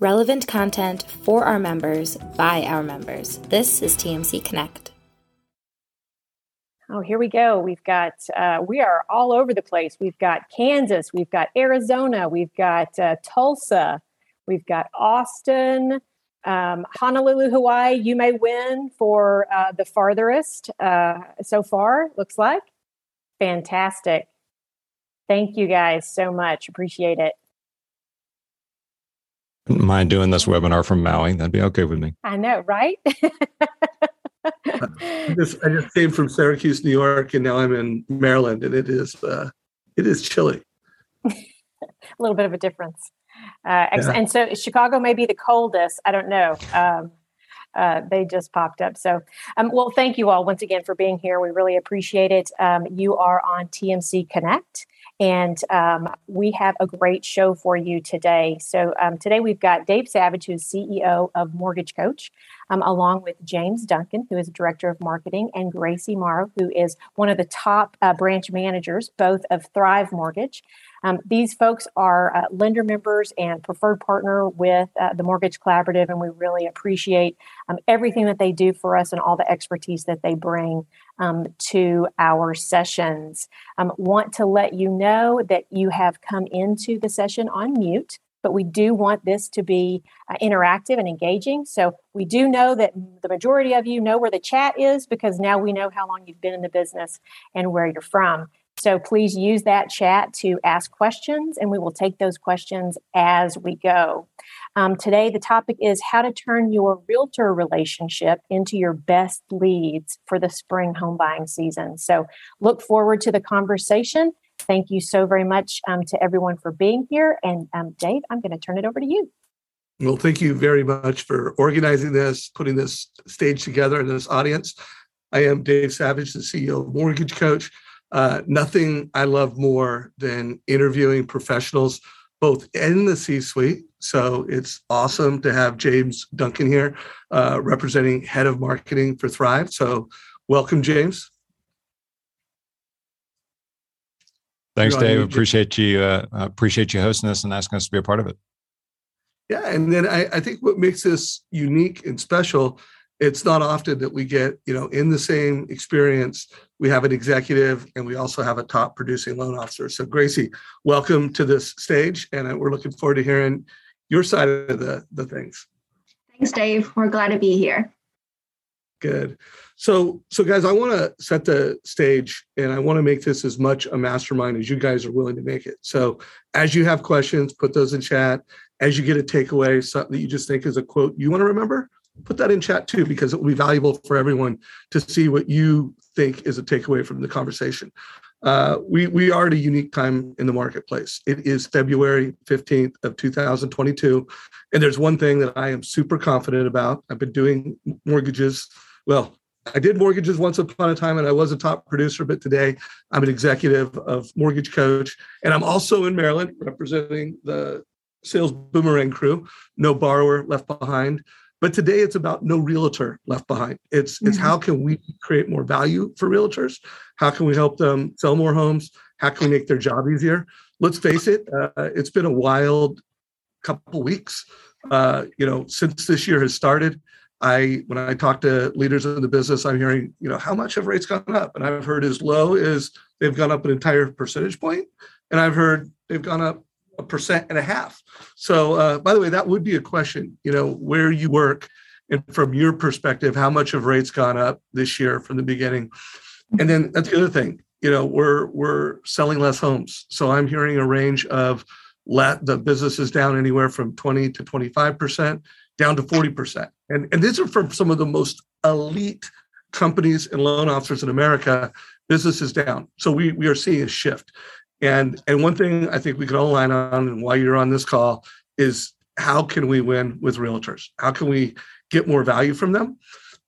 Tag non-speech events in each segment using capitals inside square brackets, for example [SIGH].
Relevant content for our members by our members. This is TMC Connect. Oh, here we go. We've got, uh, we are all over the place. We've got Kansas, we've got Arizona, we've got uh, Tulsa, we've got Austin, um, Honolulu, Hawaii. You may win for uh, the farthest uh, so far, looks like. Fantastic. Thank you guys so much. Appreciate it mind doing this webinar from Maui. That'd be okay with me. I know, right? [LAUGHS] I, just, I just came from Syracuse, New York, and now I'm in Maryland, and it is uh, it is chilly. a little bit of a difference. Uh, yeah. And so Chicago may be the coldest. I don't know. Um, uh, they just popped up. So, um, well, thank you all once again for being here. We really appreciate it. Um, you are on TMC Connect. And um, we have a great show for you today. So, um, today we've got Dave Savage, who's CEO of Mortgage Coach, um, along with James Duncan, who is Director of Marketing, and Gracie Morrow, who is one of the top uh, branch managers, both of Thrive Mortgage. Um, these folks are uh, lender members and preferred partner with uh, the Mortgage Collaborative, and we really appreciate um, everything that they do for us and all the expertise that they bring um, to our sessions. Um, want to let you know that you have come into the session on mute. But we do want this to be uh, interactive and engaging. So we do know that the majority of you know where the chat is because now we know how long you've been in the business and where you're from. So please use that chat to ask questions, and we will take those questions as we go. Um, today, the topic is how to turn your realtor relationship into your best leads for the spring home buying season. So look forward to the conversation. Thank you so very much um, to everyone for being here. And um, Dave, I'm going to turn it over to you. Well, thank you very much for organizing this, putting this stage together and this audience. I am Dave Savage, the CEO of Mortgage Coach. Uh, nothing I love more than interviewing professionals, both in the C suite. So it's awesome to have James Duncan here, uh, representing head of marketing for Thrive. So welcome, James. Thanks, Dave. Appreciate you. Uh, appreciate you hosting us and asking us to be a part of it. Yeah, and then I, I think what makes this unique and special it's not often that we get you know in the same experience we have an executive and we also have a top producing loan officer. So gracie welcome to this stage and we're looking forward to hearing your side of the, the things. Thanks dave. We're glad to be here. Good. So so guys i want to set the stage and i want to make this as much a mastermind as you guys are willing to make it. So as you have questions put those in chat. As you get a takeaway something that you just think is a quote you want to remember put that in chat too, because it will be valuable for everyone to see what you think is a takeaway from the conversation. Uh, we we are at a unique time in the marketplace. It is February 15th of 2022, and there's one thing that I am super confident about. I've been doing mortgages. Well, I did mortgages once upon a time, and I was a top producer. But today, I'm an executive of Mortgage Coach, and I'm also in Maryland representing the Sales Boomerang crew. No borrower left behind. But today it's about no realtor left behind. It's mm-hmm. it's how can we create more value for realtors? How can we help them sell more homes? How can we make their job easier? Let's face it, uh, it's been a wild couple weeks. Uh, you know, since this year has started, I when I talk to leaders in the business, I'm hearing, you know, how much have rates gone up? And I've heard as low as they've gone up an entire percentage point, and I've heard they've gone up a percent and a half. So, uh, by the way, that would be a question. You know, where you work, and from your perspective, how much have rates gone up this year from the beginning? And then that's the other thing. You know, we're we're selling less homes, so I'm hearing a range of let the business is down anywhere from 20 to 25 percent down to 40 percent, and and these are from some of the most elite companies and loan officers in America. Business is down, so we we are seeing a shift. And and one thing I think we can all align on, and why you're on this call, is how can we win with realtors? How can we get more value from them?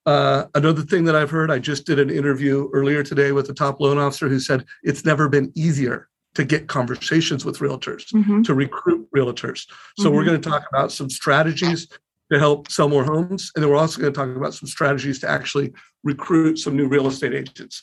Uh, another thing that I've heard, I just did an interview earlier today with a top loan officer who said it's never been easier to get conversations with realtors, mm-hmm. to recruit realtors. So mm-hmm. we're going to talk about some strategies to help sell more homes, and then we're also going to talk about some strategies to actually recruit some new real estate agents.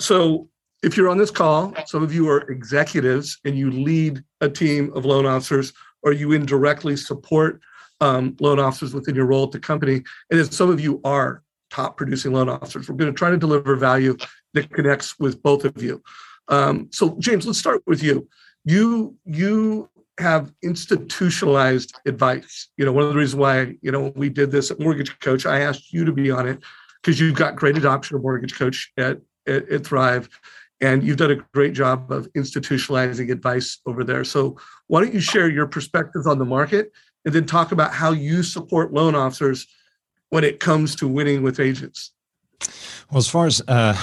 So if you're on this call, some of you are executives and you lead a team of loan officers, or you indirectly support um, loan officers within your role at the company, and then some of you are top producing loan officers. We're going to try to deliver value that connects with both of you. Um, so, James, let's start with you. You you have institutionalized advice. You know, one of the reasons why you know we did this at Mortgage Coach, I asked you to be on it because you've got great adoption of Mortgage Coach at, at, at Thrive, and you've done a great job of institutionalizing advice over there. So, why don't you share your perspectives on the market and then talk about how you support loan officers when it comes to winning with agents? Well, as far as uh,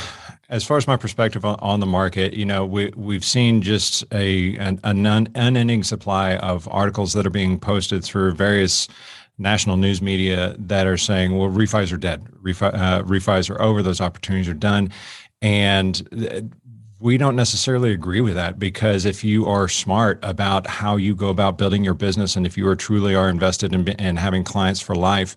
as far as my perspective on, the market, you know, we we've seen just a an, an unending supply of articles that are being posted through various national news media that are saying, well, refis are dead, Refi, uh, refis are over, those opportunities are done, and we don't necessarily agree with that because if you are smart about how you go about building your business and if you are truly are invested in, in having clients for life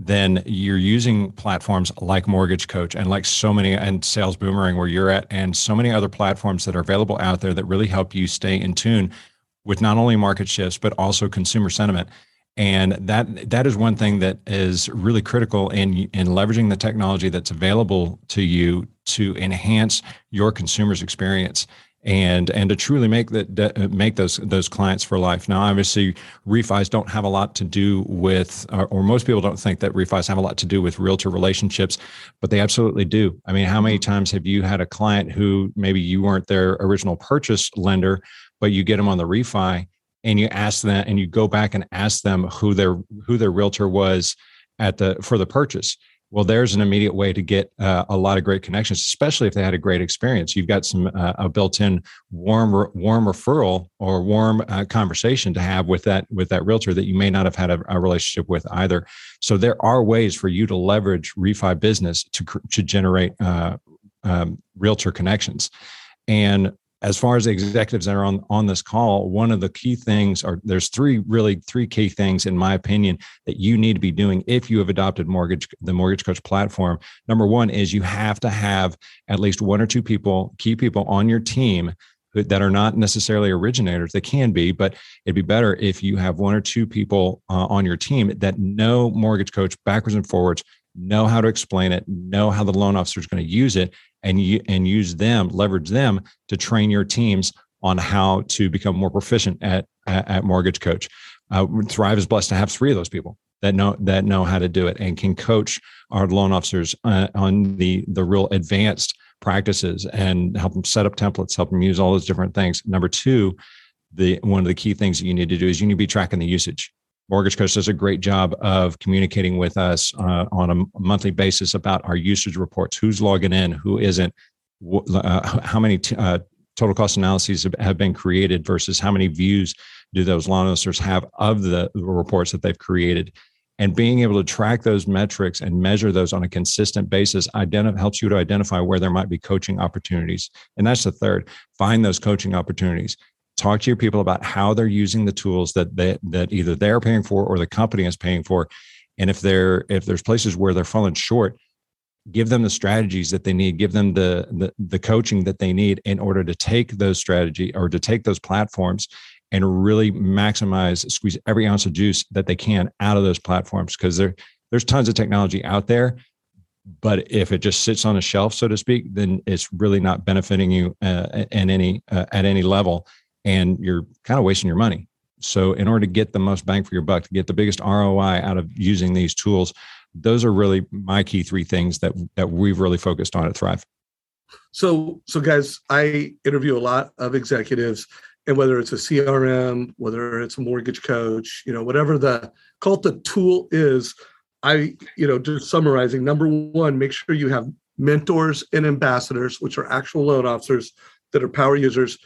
then you're using platforms like Mortgage Coach and like so many and Sales Boomerang where you're at and so many other platforms that are available out there that really help you stay in tune with not only market shifts but also consumer sentiment. And that that is one thing that is really critical in in leveraging the technology that's available to you to enhance your consumer's experience and and to truly make that make those those clients for life. Now, obviously, refis don't have a lot to do with, or, or, most people don't think that refis have a lot to do with realtor relationships, but they absolutely do. I mean, how many mm-hmm. times have you had a client who maybe you weren't their original purchase lender, but you get them on the refi, and you ask them, and you go back and ask them who their who their realtor was at the for the purchase well there's an immediate way to get uh, a lot of great connections especially if they had a great experience. You've got some uh, a built-in warm warm referral or warm uh, conversation to have with that with that realtor that you may not have had a, a, relationship with either. So there are ways for you to leverage refi business to to generate uh, um, realtor connections. And as far as the executives that are on on this call one of the key things are there's three really three key things in my opinion that you need to be doing if you have adopted mortgage the mortgage coach platform. Number one is you have to have at least one or two people key people on your team that are not necessarily originators. They can be but it'd be better if you have one or two people uh, on your team that know mortgage coach backwards and forwards know how to explain it, know how the loan officer is going to use it, and you and use them, leverage them to train your teams on how to become more proficient at at, at Mortgage Coach. Uh, Thrive is blessed to have three of those people that know that know how to do it and can coach our loan officers uh, on the the real advanced practices and help them set up templates, help them use all those different things. Number two, the one of the key things that you need to do is you need to be tracking the usage. Mortgage Coach does a great job of communicating with us uh, on a monthly basis about our usage reports, who's logging in, who isn't, uh, how many t- uh, total cost analyses have been created versus how many views do those loan officers have of the reports that they've created. And being able to track those metrics and measure those on a consistent basis helps you to identify where there might be coaching opportunities. And that's the third find those coaching opportunities talk to your people about how they're using the tools that they, that either they're paying for or the company is paying for. And if they're if there's places where they're falling short give them the strategies that they need give them the, the the coaching that they need in order to take those strategy or to take those platforms and really maximize squeeze every ounce of juice that they can out of those platforms. Because there there's tons of technology out there but if it just sits on a shelf so to speak then it's really not benefiting you uh, any uh, at any level and you're kind of wasting your money. So, in order to get the most bang for your buck, to get the biggest ROI out of using these tools, those are really my key three things that that we've really focused on at Thrive. So, so guys, I interview a lot of executives, and whether it's a CRM, whether it's a mortgage coach, you know, whatever the call the tool is, I, you know, just summarizing. Number one, make sure you have mentors and ambassadors, which are actual loan officers that are power users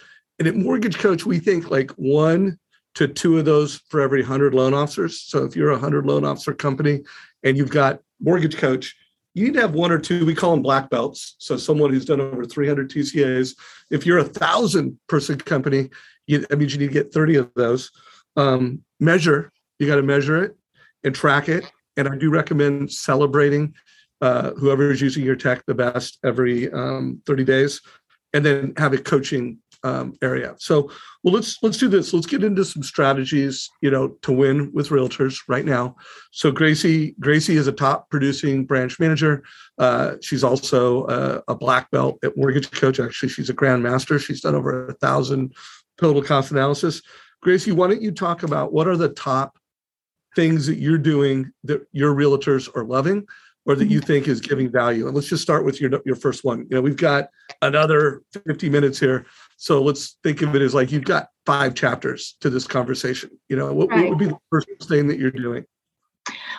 and at Mortgage Coach, we think like one to two of those for every 100 loan officers. So if you're a 100 loan officer company and you've got Mortgage Coach, you need to have one or two. We call them black belts. So someone who's done over 300 TCAs. If you're a thousand person company, you, that means you need to get 30 of those. Um, measure, you got to measure it and track it. And I do recommend celebrating uh, whoever is using your tech the best every um, 30 days, and then have a coaching um, area. So, well, let's let's do this. Let's get into some strategies, you know, to win with realtors right now. So, Gracie Gracie is a top producing branch manager. Uh, she's also a, a black belt at Mortgage Coach. Actually, she's a grandmaster. She's done over a thousand total cost analysis. Gracie, why don't you talk about what are the top things that you're doing that your realtors are loving or that you mm-hmm. think is giving value? And let's just start with your your first one. You know, we've got another 50 minutes here. So let's think of it as like you've got five chapters to this conversation. You know, what, right. what would be the first thing that you're doing?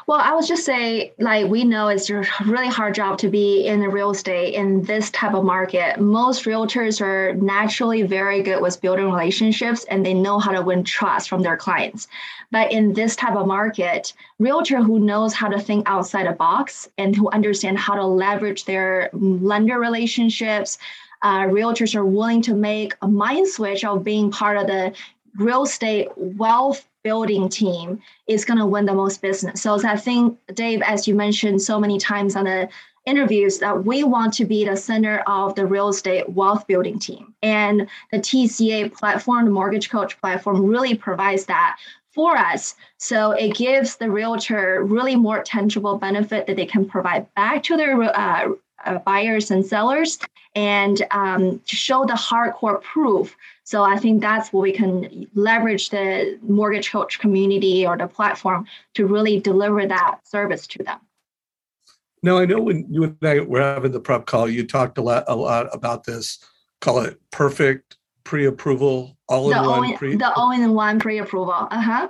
Well, I would just say, like, we know it's a really hard job to be in the real estate in this type of market. Most realtors are naturally very good with building relationships and they know how to win trust from their clients. But in this type of market, realtor who knows how to think outside a box and who understand how to leverage their lender relationships, uh, realtors are willing to make a mind switch of being part of the real estate wealth building team is going to win the most business. So I think, Dave, as you mentioned so many times on the interviews, that we want to be the center of the real estate wealth building team. And the TCA platform, the mortgage coach platform, really provides that for us. So it gives the realtor really more tangible benefit that they can provide back to their uh, uh, buyers and sellers and um, to show the hardcore proof so I think that's what we can leverage the mortgage coach community or the platform to really deliver that service to them. Now I know when you and I were having the prep call, you talked a lot a lot about this. Call it perfect pre-approval, all in one. Pre- the all in one pre-approval. Uh huh.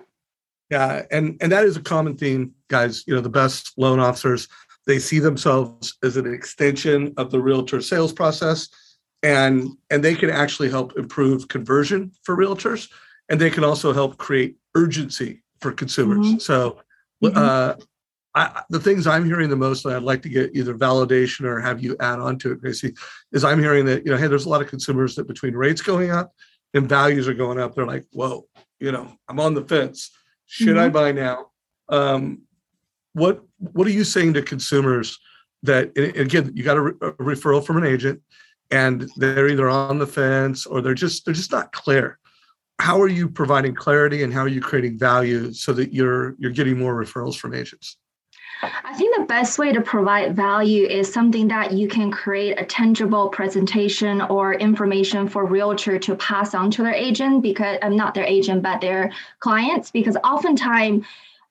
Yeah, and and that is a common theme, guys. You know, the best loan officers they see themselves as an extension of the realtor sales process and and they can actually help improve conversion for realtors and they can also help create urgency for consumers mm-hmm. so mm-hmm. uh, I, the things i'm hearing the most and i'd like to get either validation or have you add on to it gracie is i'm hearing that you know hey there's a lot of consumers that between rates going up and values are going up they're like whoa you know i'm on the fence should mm-hmm. i buy now um, what what are you saying to consumers that again you got a, re- a referral from an agent and they're either on the fence or they're just they're just not clear. How are you providing clarity and how are you creating value so that you're you're getting more referrals from agents? I think the best way to provide value is something that you can create a tangible presentation or information for realtor to pass on to their agent because I'm not their agent but their clients because oftentimes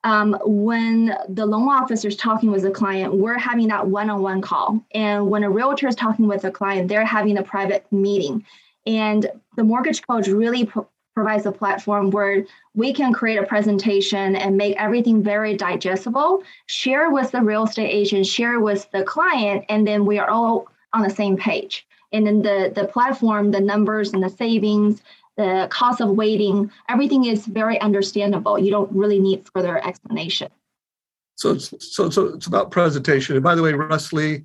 um, when the loan officer is talking with the client, we're having that one-on-one call. And when a realtor is talking with a client, they're having a private meeting. And the mortgage coach really pro- provides a platform where we can create a presentation and make everything very digestible, share with the real estate agent, share with the client, and then we are all on the same page. And then the, the platform, the numbers and the savings, the cost of waiting, everything is very understandable. You don't really need further explanation. So, so, so it's about presentation. And by the way, Russ Lee,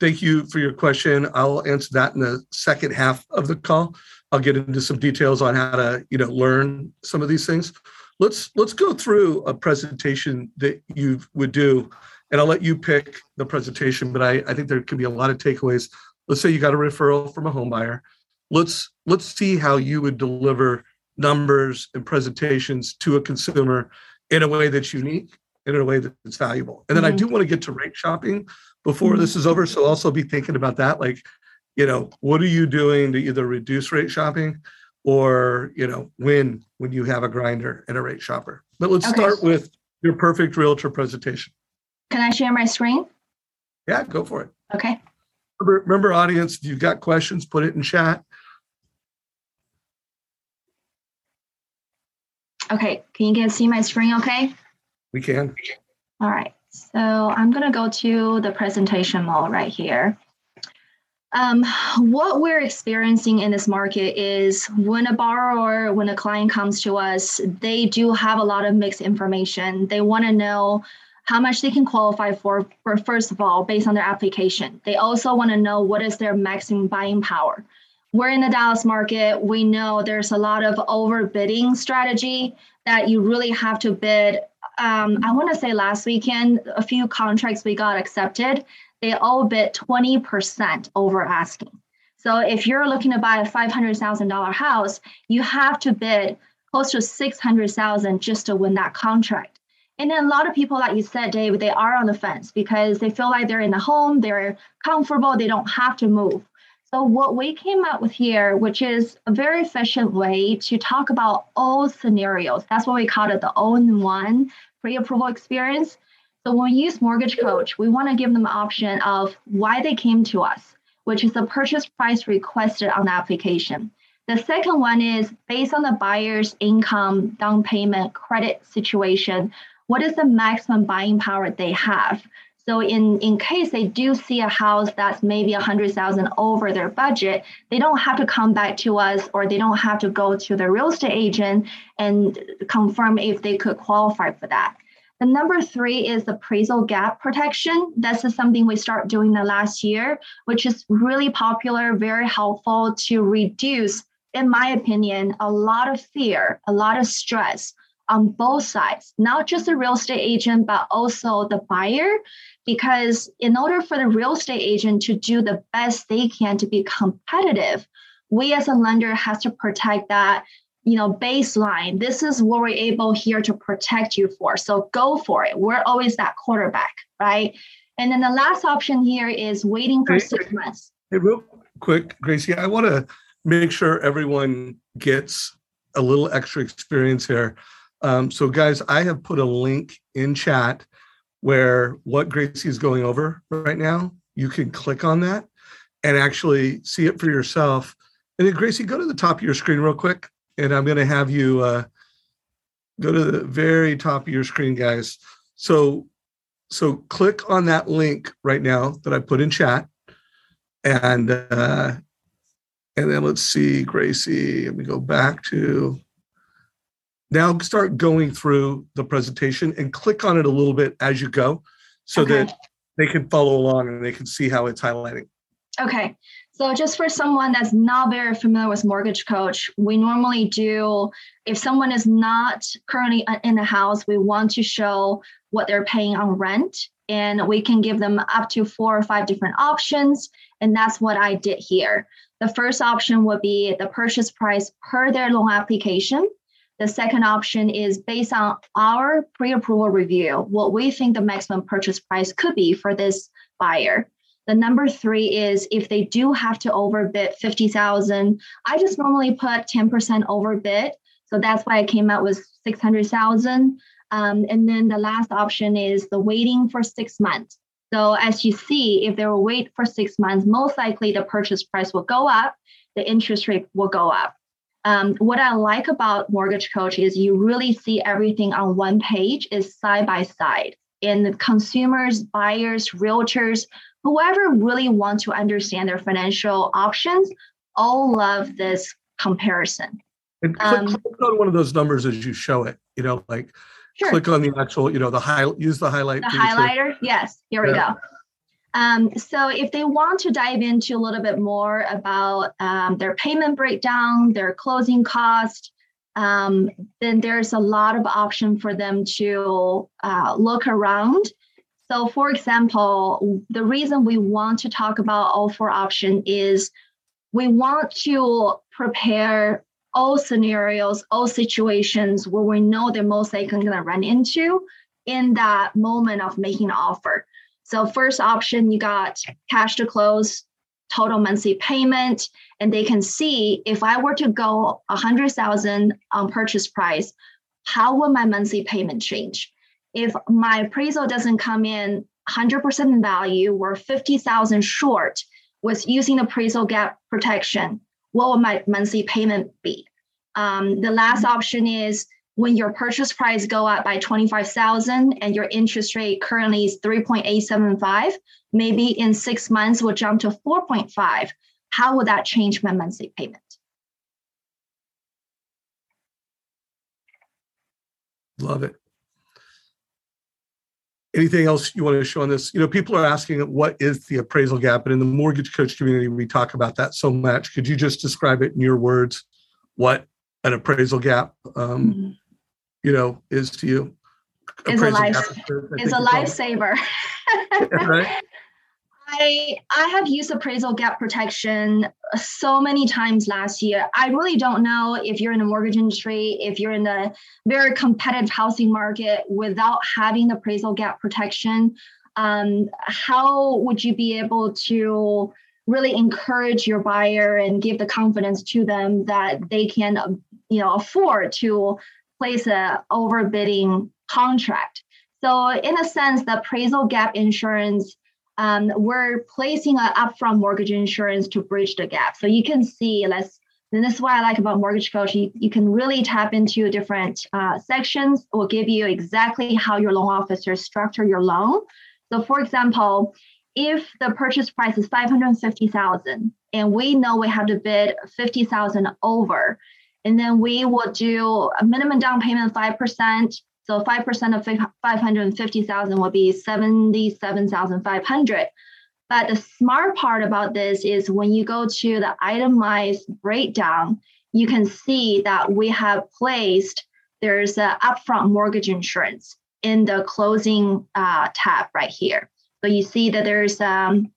thank you for your question. I'll answer that in the second half of the call. I'll get into some details on how to, you know, learn some of these things. Let's let's go through a presentation that you would do, and I'll let you pick the presentation. But I, I think there could be a lot of takeaways. Let's say you got a referral from a home buyer let's let's see how you would deliver numbers and presentations to a consumer in a way that's unique and in a way that's valuable. And then mm-hmm. I do want to get to rate shopping before mm-hmm. this is over. So also be thinking about that. Like, you know, what are you doing to either reduce rate shopping or, you know, win when you have a grinder and a rate shopper? But let's okay. start with your perfect realtor presentation. Can I share my screen? Yeah, go for it. Okay. Remember, remember audience, if you've got questions, put it in chat. Okay, can you guys see my screen okay? We can. All right, so I'm gonna go to the presentation mode right here. Um, what we're experiencing in this market is when a borrower, when a client comes to us, they do have a lot of mixed information. They want to know how much they can qualify for, for first of all, based on their application. They also want to know what is their maximum buying power we're in the Dallas market. We know there's a lot of overbidding strategy that you really have to bid. Um, I want to say last weekend, a few contracts we got accepted, they all bid 20% over asking. So if you're looking to buy a $500,000 house, you have to bid close to 600,000 just to win that contract. And then a lot of people, like you said, Dave, they are on the fence because they feel like they're in the home, they're comfortable, they don't have to move. So what we came up with here, which is a very efficient way to talk about all scenarios. That's what we call it the all-in-one pre-approval experience. So when we use Mortgage Coach, we want to give them the option of why they came to us, which is the purchase price requested on the application. The second one is based on the buyer's income, down payment, credit situation what is the maximum buying power they have. So in, in case they do see a house that's maybe a hundred thousand over their budget, they don't have to come back to us or they don't have to go to the real estate agent and confirm if they could qualify for that. The number three is appraisal gap protection. This is something we start doing the last year, which is really popular, very helpful to reduce, in my opinion, a lot of fear, a lot of stress on both sides, not just the real estate agent, but also the buyer. Because in order for the real estate agent to do the best they can to be competitive, we as a lender has to protect that you know baseline. This is what we're able here to protect you for. So go for it. We're always that quarterback right? And then the last option here is waiting for hey, six months. Hey real quick gracie i want to make sure everyone gets a little extra experience here um, so, guys, I have put a link in chat where what Gracie is going over right now, you can click on that and actually see it for yourself. And then, Gracie, go to the top of your screen real quick, and I'm going to have you uh, go to the very top of your screen, guys. So, so click on that link right now that I put in chat, and uh, and then let's see, Gracie. Let me go back to now start going through the presentation and click on it a little bit as you go so okay. that they can follow along and they can see how it's highlighting. Okay. So just for someone that's not very familiar with Mortgage Coach, we normally do, if someone is not currently in the house, we want to show what they're paying on rent. And we can give them up to four or five different options. And that's what I did here. The first option would be the purchase price per their loan application. The second option is based on our pre-approval review, what we think the maximum purchase price could be for this buyer. The number three is if they do have to overbid 50,000, I just normally put 10% overbid. So that's why I came out with 600,000. Um, and then the last option is the waiting for six months. So as you see, if they will wait for six months, most likely the purchase price will go up, the interest rate will go up. Um, what I like about Mortgage Coach is you really see everything on one page is side by side. And consumers, buyers, realtors, whoever really want to understand their financial options, all love this comparison. And click, um, click on one of those numbers as you show it. You know, like sure. click on the actual, you know, the high, use the highlight. The highlighter. Yes. Here yeah. we go. Um, so if they want to dive into a little bit more about um, their payment breakdown, their closing cost, um, then there's a lot of option for them to uh, look around. So for example, the reason we want to talk about all four options is we want to prepare all scenarios, all situations where we know they're most likely going to run into in that moment of making an offer. So first option, you got cash to close, total monthly payment, and they can see if I were to go a hundred thousand on purchase price, how will my monthly payment change? If my appraisal doesn't come in 100% in value, we're 50,000 short with using appraisal gap protection, what will my monthly payment be? Um, the last option is when your purchase price go up by 25,000 and your interest rate currently is 3.875, maybe in six months will jump to 4.5. How would that change my monthly payment? Love it. Anything else you want to show on this? You know, people are asking what is the appraisal gap, and in the mortgage coach community, we talk about that so much. Could you just describe it in your words? What an appraisal gap um, mm-hmm you know, is to you. Is a life is a lifesaver. [LAUGHS] right? I I have used appraisal gap protection so many times last year. I really don't know if you're in the mortgage industry, if you're in the very competitive housing market without having the appraisal gap protection. Um, how would you be able to really encourage your buyer and give the confidence to them that they can, you know, afford to place a overbidding contract? So, in a sense, the appraisal gap insurance um, we're placing an upfront mortgage insurance to bridge the gap. So you can see, let's, and this is what I like about Mortgage Coach. You, you can really tap into different uh, sections. It will give you exactly how your loan officer structure your loan. So, for example, if the purchase price is 550,000 and we know we have to bid 50,000 over, and then we will do a minimum down payment of 5%, so 5% of 550,000 will be 77,500. But the smart part about this is when you go to the itemized breakdown, you can see that we have placed there's a upfront mortgage insurance in the closing uh, tab right here. So you see that there's um,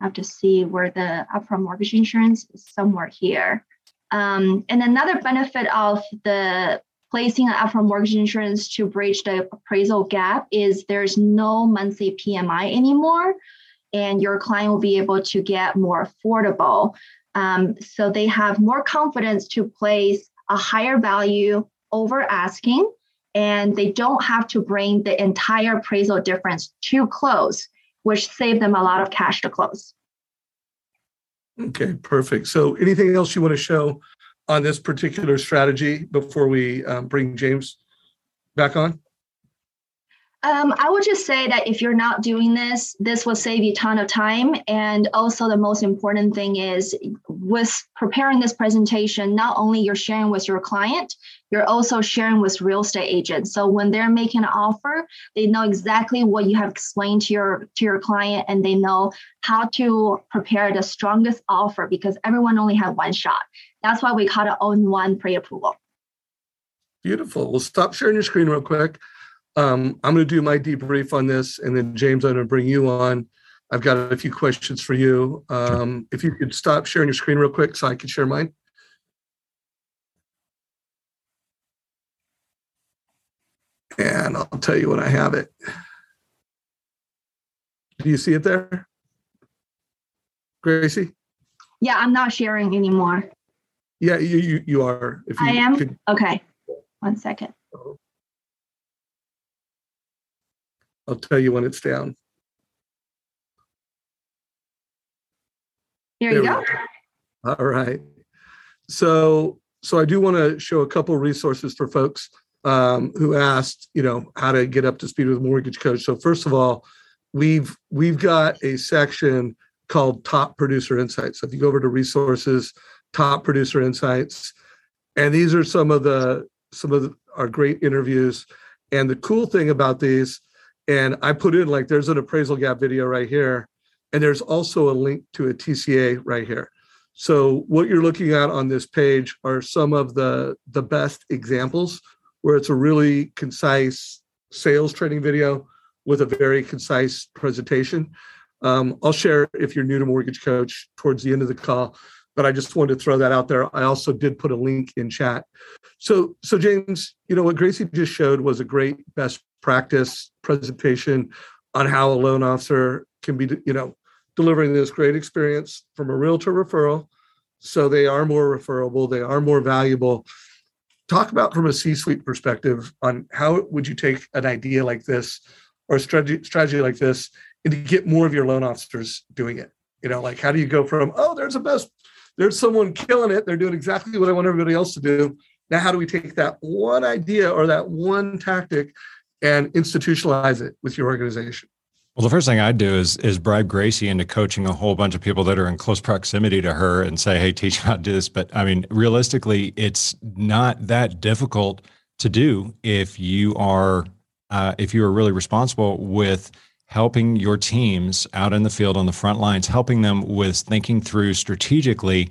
I have to see where the upfront mortgage insurance is somewhere here. Um, and another benefit of the placing an upfront mortgage insurance to bridge the appraisal gap is there's no monthly PMI anymore, and your client will be able to get more affordable. Um, so they have more confidence to place a higher value over asking, and they don't have to bring the entire appraisal difference to close, which save them a lot of cash to close. Okay, perfect. So anything else you want to show on this particular strategy before we um, bring James back on? Um, I would just say that if you're not doing this, this will save you a ton of time. And also, the most important thing is with preparing this presentation, not only you're sharing with your client, you're also sharing with real estate agents. So when they're making an offer, they know exactly what you have explained to your to your client, and they know how to prepare the strongest offer because everyone only had one shot. That's why we call it own one pre-approval. Beautiful. Well, stop sharing your screen real quick. Um, I'm going to do my debrief on this, and then James, I'm going to bring you on. I've got a few questions for you. Um, if you could stop sharing your screen real quick so I can share mine. And I'll tell you when I have it. Do you see it there? Gracie? Yeah, I'm not sharing anymore. Yeah, you you, you are. If you I am? Could... Okay. One second. I'll tell you when it's down. Here you go. go. All right. So so I do want to show a couple resources for folks um, who asked, you know, how to get up to speed with Mortgage Coach. So first of all, we've we've got a section called Top Producer Insights. So if you go over to resources, Top Producer Insights, and these are some of the some of the, our great interviews. And the cool thing about these, and I put in like there's an appraisal gap video right here, and there's also a link to a TCA right here. So what you're looking at on this page are some of the the best examples where it's a really concise sales training video with a very concise presentation. Um, I'll share if you're new to Mortgage Coach towards the end of the call, but I just wanted to throw that out there. I also did put a link in chat. So, so James, you know what Gracie just showed was a great best practice presentation on how a loan officer can be, you know, delivering this great experience from a realtor referral. So they are more referable, they are more valuable. Talk about from a C-suite perspective on how would you take an idea like this or a strategy, strategy like this and to get more of your loan officers doing it. You know, like how do you go from, oh, there's a best, there's someone killing it. They're doing exactly what I want everybody else to do. Now, how do we take that one idea or that one tactic and institutionalize it with your organization? Well, the first thing I'd do is is bribe Gracie into coaching a whole bunch of people that are in close proximity to her and say, "Hey, teach me how to do this." But I mean, realistically, it's not that difficult to do if you are uh, if you are really responsible with helping your teams out in the field on the front lines, helping them with thinking through strategically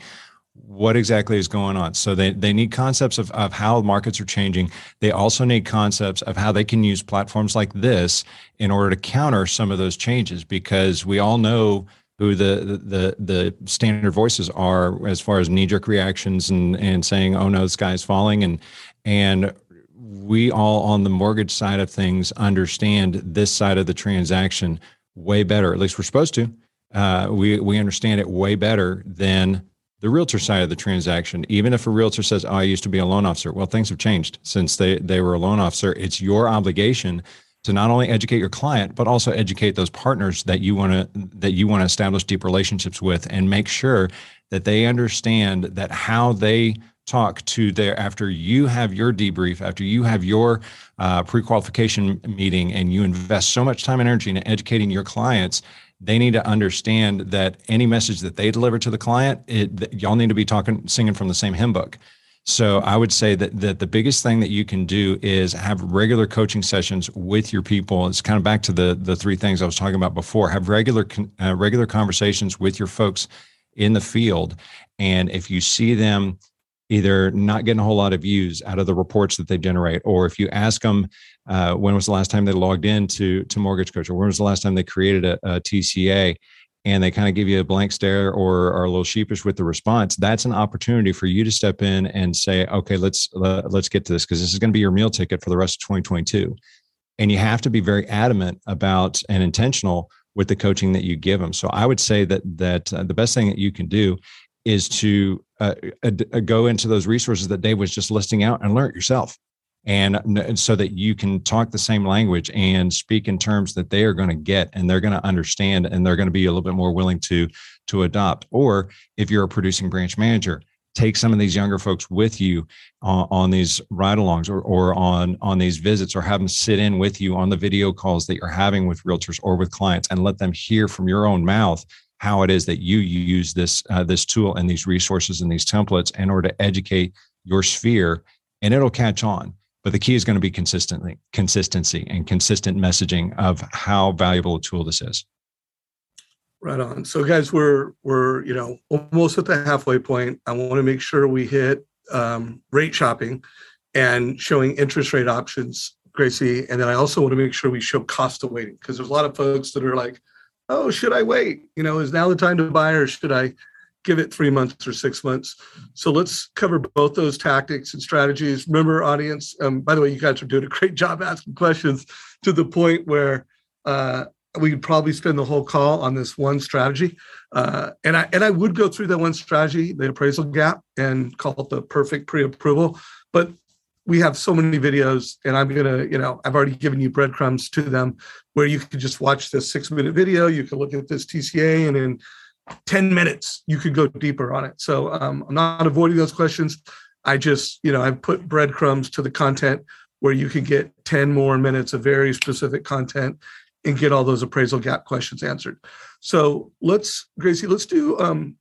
what exactly is going on. So they, they need concepts of, of how markets are changing. They also need concepts of how they can use platforms like this in order to counter some of those changes because we all know who the the the standard voices are as far as knee jerk reactions and and saying oh no the sky's falling and and we all on the mortgage side of things understand this side of the transaction way better at least we're supposed to uh, we we understand it way better than the realtor side of the transaction even if a realtor says oh i used to be a loan officer. Well things have changed since they they were a loan officer. It's your obligation to not only educate your client but also educate those partners that you want to that you want to establish deep relationships with and make sure that they understand that how they talk to their after you have your debrief after you have your uh, pre-qualification meeting and you invest so much time and energy in educating your clients they need to understand that any message that they deliver to the client it, y'all need to be talking singing from the same hymn book so I would say that that the biggest thing that you can do is have regular coaching sessions with your people. It's kind of back to the the three things I was talking about before. Have regular uh, regular conversations with your folks in the field, and if you see them either not getting a whole lot of views out of the reports that they generate, or if you ask them uh, when was the last time they logged in to to Mortgage Coach, or when was the last time they created a, a TCA, and they kind of give you a blank stare or are a little sheepish with the response, that's an opportunity for you to step in and say, okay, let's let, let's get to this because this is going to be your meal ticket for the rest of 2022. And you have to be very adamant about and intentional with the coaching that you give them. So I would say that that uh, the best thing that you can do is to uh, uh, go into those resources that Dave was just listing out and learn it yourself. And, and so that you can talk the same language and speak in terms that they are going to get and they're going to understand and they're going to be a little bit more willing to to adopt. Or if you're a producing branch manager take some of these younger folks with you on, on these ride-alongs or, or on on these visits or have them sit in with you on the video calls that you're having with realtors or with clients and let them hear from your own mouth how it is that you use this uh, this tool and these resources and these templates in order to educate your sphere and it'll catch on but the key is going to be consistently consistency and consistent messaging of how valuable a tool this is. Right on. So guys, we're we're you know almost at the halfway point. I want to make sure we hit um, rate shopping and showing interest rate options, Gracie. And then I also want to make sure we show cost of waiting because there's a lot of folks that are like, oh, should I wait? You know, is now the time to buy or should I give it three months or six months. So let's cover both those tactics and strategies. Remember, audience, um, by the way, you guys are doing a great job asking questions to the point where uh, we could probably spend the whole call on this one strategy. Uh, and I and I would go through that one strategy, the appraisal gap, and call it the perfect pre-approval. But we have so many videos, and I'm gonna, you know, I've already given you breadcrumbs to them where you can just watch this six-minute video. You can look at this TCA, and in 10 minutes you could go deeper on it so um, i'm not avoiding those questions i just you know i've put breadcrumbs to the content where you can get 10 more minutes of very specific content and get all those appraisal gap questions answered so let's gracie let's do um,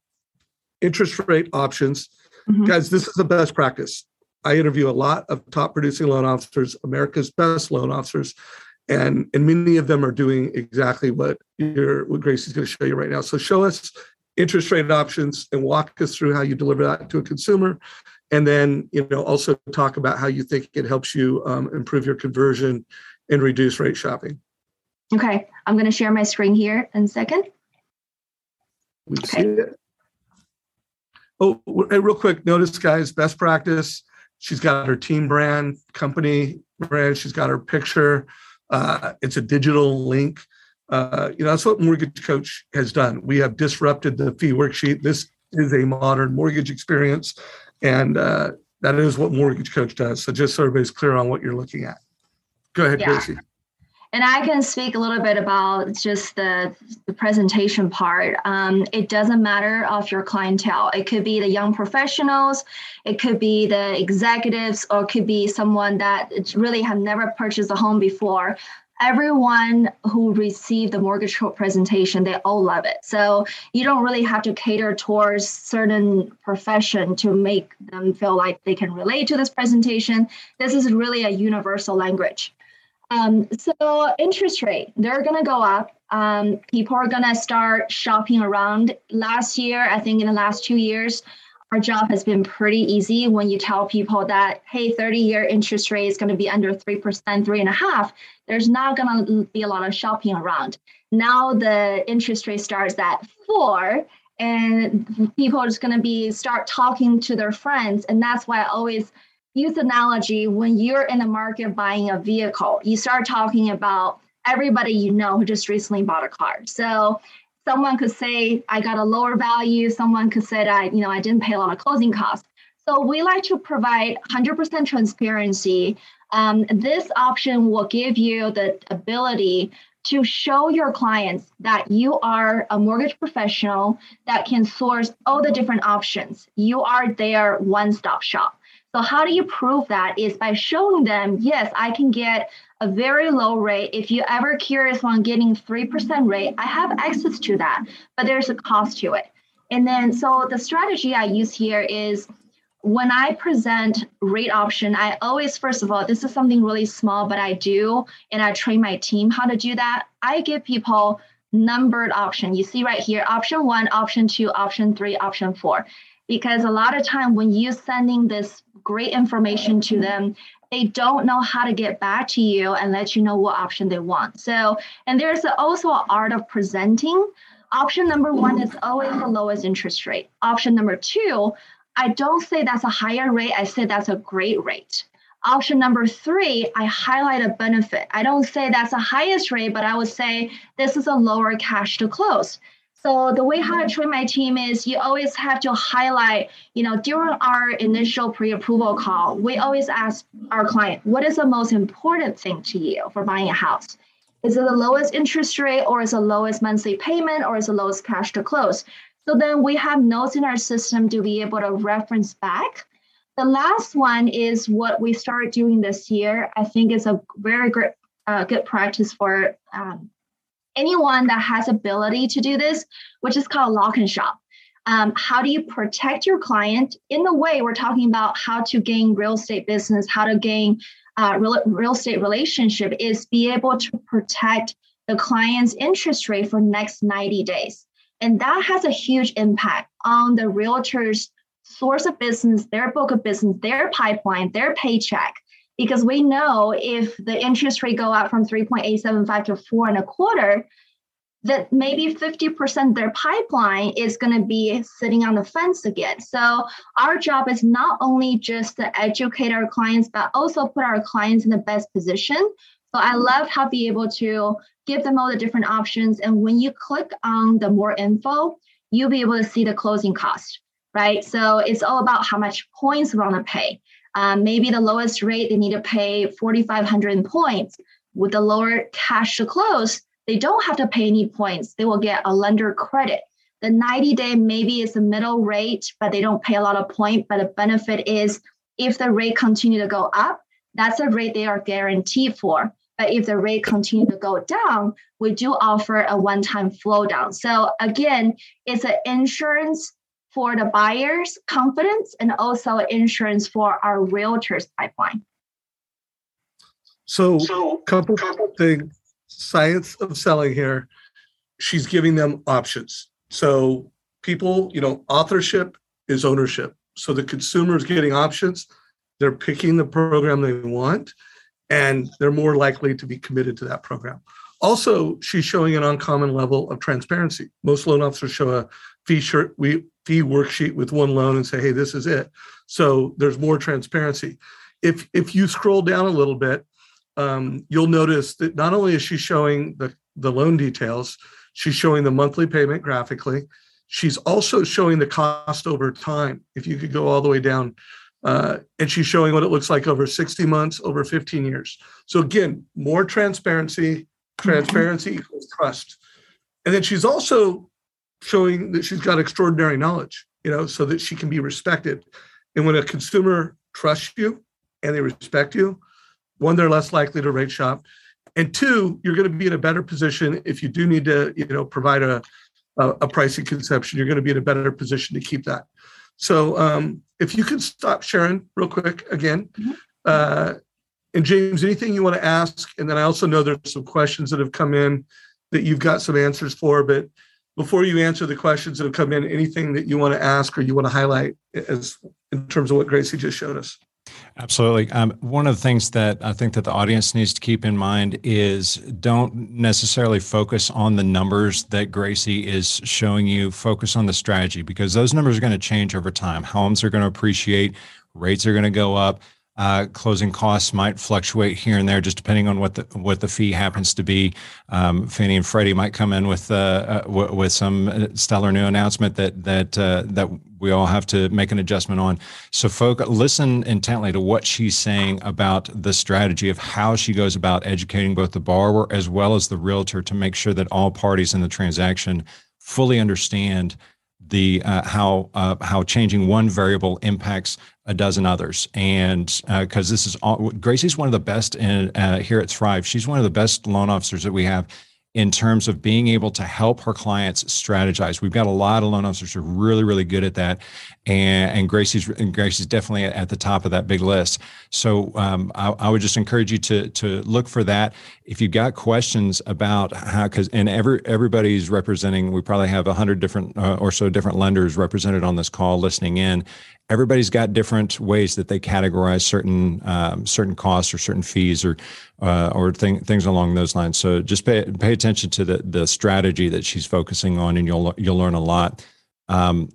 interest rate options mm-hmm. guys this is the best practice i interview a lot of top producing loan officers america's best loan officers and and many of them are doing exactly what your what Grace is going to show you right now. So show us interest rate options and walk us through how you deliver that to a consumer, and then you know also talk about how you think it helps you um, improve your conversion and reduce rate shopping. Okay, I'm going to share my screen here in a second. We okay. see it. Oh, real quick, notice, guys, best practice. She's got her team brand, company brand. She's got her picture. Uh, it's a digital link. Uh, you know, that's what Mortgage Coach has done. We have disrupted the fee worksheet. This is a modern mortgage experience, and uh, that is what Mortgage Coach does. So just so everybody's clear on what you're looking at. Go ahead, yeah. Gracie. And I can speak a little bit about just the, the presentation part. Um, it doesn't matter of your clientele. It could be the young professionals, it could be the executives, or it could be someone that really have never purchased a home before. Everyone who received the mortgage presentation, they all love it. So you don't really have to cater towards certain profession to make them feel like they can relate to this presentation. This is really a universal language. Um, so interest rate, they're to go up. Um, people are to start shopping around. Last year, I think in the last two years, our job has been pretty easy when you tell people that, hey, 30 year interest rate is to be under 3%, three and a half, there's not to be a lot of shopping around. Now the interest rate starts at four and people are just to be start talking to their friends. And that's why I always use analogy when you're in the market buying a vehicle, you start talking about everybody you know who just recently bought a car. So someone could say I got a lower value. Someone could say I, you know, I didn't pay a lot of closing costs. So we like to provide 100% transparency. Um, this option will give you the ability to show your clients that you are a mortgage professional that can source all the different options. You are their one-stop shop. So how do you prove that is by showing them, yes, I can get a very low rate. If you're ever curious on getting 3% rate, I have access to that, but there's a cost to it. And then, so the strategy I use here is when I present rate option, I always, first of all, this is something really small, but I do, and I train my team how to do that. I give people numbered option. You see right here, option one, option two, option three, option four. Because a lot of time when you're sending this great information to them, they don't know how to get back to you and let you know what option they want. So, and there's also an art of presenting. Option number one is always the lowest interest rate. Option number two, I don't say that's a higher rate, I say that's a great rate. Option number three, I highlight a benefit. I don't say that's the highest rate, but I would say this is a lower cash to close. So the way how I train my team is you always have to highlight, you know, during our initial pre-approval call, we always ask our client, what is the most important thing to you for buying a house? Is it the lowest interest rate or is the lowest monthly payment or is it the lowest cash to close? So then we have notes in our system to be able to reference back. The last one is what we started doing this year. I think is a very great, uh, good practice for um, anyone that has ability to do this, which is called lock and shop. Um, how do you protect your client? In the way we're talking about how to gain real estate business, how to gain uh, real, real estate relationship is be able to protect the client's interest rate for next 90 days. And that has a huge impact on the realtor's source of business, their book of business, their pipeline, their paycheck because we know if the interest rate go up from 3.875 to four and a quarter, that maybe 50% their pipeline is going to be sitting on the fence again. So our job is not only just to educate our clients, but also put our clients in the best position. So I love how be able to give them all the different options. And when you click on the more info, you'll be able to see the closing cost, right? So it's all about how much points we want to pay. Um, maybe the lowest rate they need to pay 4,500 points. With the lower cash to close, they don't have to pay any points. They will get a lender credit. The 90 day maybe is the middle rate, but they don't pay a lot of point. But the benefit is if the rate continue to go up, that's a rate they are guaranteed for. But if the rate continue to go down, we do offer a one-time float down. So again, it's an insurance for the buyer's confidence and also insurance for our realtors pipeline. So, so couple, couple things, science of selling here. She's giving them options. So people, you know, authorship is ownership. So the consumer is getting options. They're picking the program they want, and they're more likely to be committed to that program. Also, she's showing an uncommon level of transparency. Most loan officers show a fee shirt, we fee worksheet with one loan and say, hey, this is it. So there's more transparency. If if you scroll down a little bit, um, you'll notice that not only is she showing the, the loan details, she's showing the monthly payment graphically. She's also showing the cost over time. If you could go all the way down, uh, and she's showing what it looks like over 60 months, over 15 years. So again, more transparency. Transparency equals trust. And then she's also showing that she's got extraordinary knowledge, you know, so that she can be respected. And when a consumer trusts you and they respect you, one, they're less likely to rate shop. And two, you're going to be in a better position if you do need to, you know, provide a, a, a pricing concession, you're going to be in a better position to keep that. So um, if you could stop sharing real quick again. Mm-hmm. Uh, and James, anything you want to ask? And then I also know there's some questions that have come in that you've got some answers for, but before you answer the questions that have come in, anything that you want to ask or you want to highlight as in terms of what Gracie just showed us? Absolutely. Um, one of the things that I think that the audience needs to keep in mind is don't necessarily focus on the numbers that Gracie is showing you. Focus on the strategy because those numbers are going to change over time. Homes are going to appreciate, rates are going to go up. Uh, closing costs might fluctuate here and there, just depending on what the what the fee happens to be. Um, Fannie and Freddie might come in with uh, uh, w- with some stellar new announcement that that uh, that we all have to make an adjustment on. So, folk, listen intently to what she's saying about the strategy of how she goes about educating both the borrower as well as the realtor to make sure that all parties in the transaction fully understand the uh, how uh, how changing one variable impacts a dozen others, and because uh, this is all, Gracie's one of the best in uh, here at Thrive. She's one of the best loan officers that we have in terms of being able to help her clients strategize. We've got a lot of loan officers who are really, really good at that, and, and Gracie's and Gracie's definitely at the top of that big list. So um, I, I, would just encourage you to to look for that. If you've got questions about how, because and every everybody's representing, we probably have a hundred different uh, or so different lenders represented on this call listening in, everybody's got different ways that they categorize certain um, certain costs or certain fees or uh, or thing, things along those lines. So just pay pay attention to the the strategy that she's focusing on, and you'll you'll learn a lot. Um,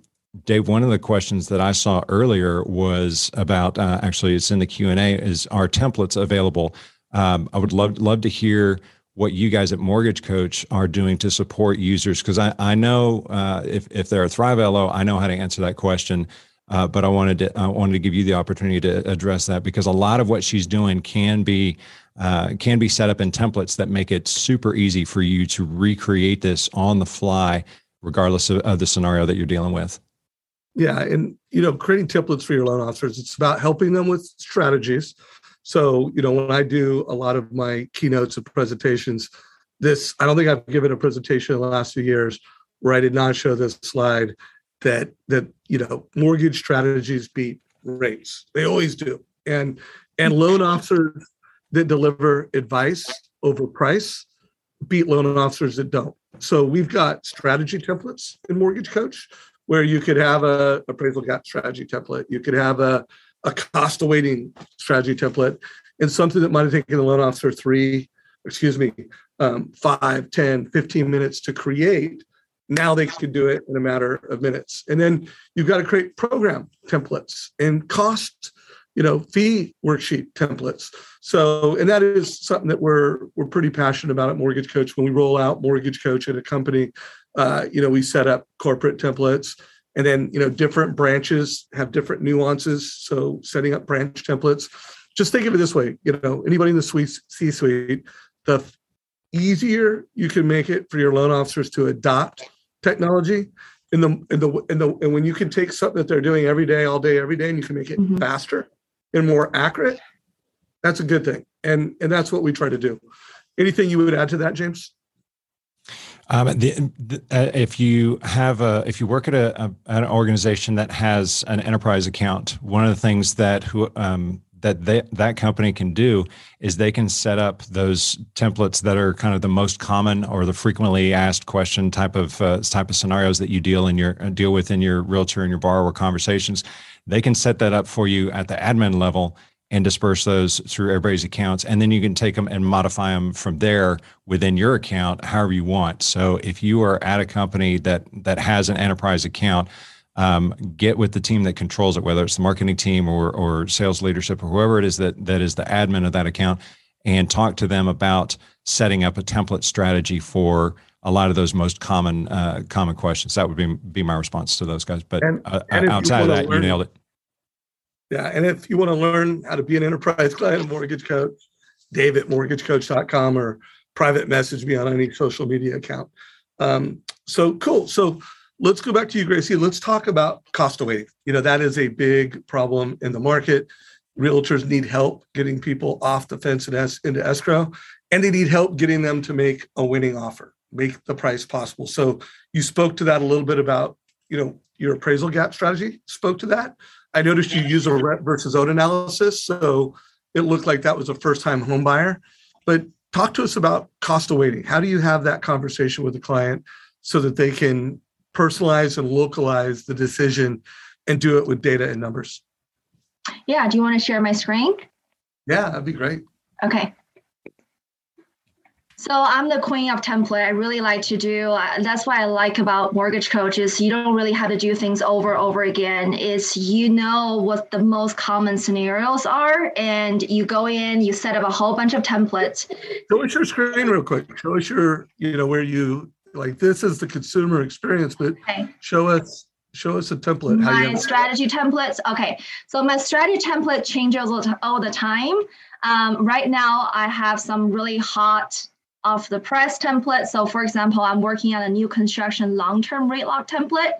Dave, one of the questions that I saw earlier was about uh, actually it's in the Q and A is are templates available? Um, I would love love to hear what you guys at Mortgage Coach are doing to support users because I, I know uh, if, if they're a Thrive LO, I know how to answer that question. Uh, but I wanted to I wanted to give you the opportunity to address that because a lot of what she's doing can be uh, can be set up in templates that make it super easy for you to recreate this on the fly, regardless of, of the scenario that you're dealing with. Yeah, and you know, creating templates for your loan officers, it's about helping them with strategies. So, you know, when I do a lot of my keynotes and presentations, this I don't think I've given a presentation in the last few years where I did not show this slide that that you know mortgage strategies beat rates. They always do. And and loan officers that deliver advice over price beat loan officers that don't. So we've got strategy templates in mortgage coach where you could have a appraisal gap strategy template. You could have a, a cost of waiting strategy template. And something that might have taken the loan officer three excuse me um, 5 10 15 minutes to create now they can do it in a matter of minutes. And then you've got to create program templates and cost, you know, fee worksheet templates. So, and that is something that we're we're pretty passionate about at Mortgage Coach. When we roll out Mortgage Coach at a company, uh, you know, we set up corporate templates. And then, you know, different branches have different nuances. So setting up branch templates. Just think of it this way, you know, anybody in the suite C-suite, the easier you can make it for your loan officers to adopt technology in the in the in the and when you can take something that they're doing every day all day every day and you can make it mm-hmm. faster and more accurate that's a good thing. And and that's what we try to do. Anything you would add to that james? Um, the, the, uh, if you have a, if you work at a, a, an organization that has an enterprise account, one of the things that who um, that they, that company can do is they can set up those templates that are kind of the most common or the frequently asked question type of uh, type of scenarios that you deal in your uh, deal with in your realtor and your borrower conversations. They can set that up for you at the admin level and disperse those through everybody's accounts, and then you can take them and modify them from there within your account however you want. So if you are at a company that that has an enterprise account um, get with the team that controls it, whether it's the marketing team or, or sales leadership or whoever it is that, that is the admin of that account, and talk to them about setting up a template strategy for a lot of those most common uh, common questions. That would be be my response to those guys. But and, uh, and outside of that, learn, you nailed it. Yeah, and if you want to learn how to be an enterprise [LAUGHS] client mortgage coach, Dave at mortgagecoach.com or private message me on any social media account. Um, so cool. So let's go back to you, Gracie. Let's talk about cost of waiting. You know, that is a big problem in the market. Realtors need help getting people off the fence and es- into escrow, and they need help getting them to make a winning offer, make the price possible. So you spoke to that a little bit about, you know, your appraisal gap strategy. Spoke to that. I noticed you use a rent versus own analysis, so it looked like that was a first-time home buyer. But talk to us about cost of waiting. How do you have that conversation with the client? so that they can personalize and localize the decision and do it with data and numbers. Yeah. Do you want to share my screen? Yeah, that'd be great. Okay. So I'm the queen of template. I really like to do. Uh, that's what I like about mortgage coaches. You don't really have to do things over over again. Is you know what the most common scenarios are, and you go in, you set up a whole bunch of templates. Show us your screen real quick. Show us your, you know, where you like this is the consumer experience, but okay. show us show us a template. My strategy templates. Okay, so my strategy template changes all the time. Um, right now, I have some really hot off the press template. So, for example, I'm working on a new construction long term rate lock template.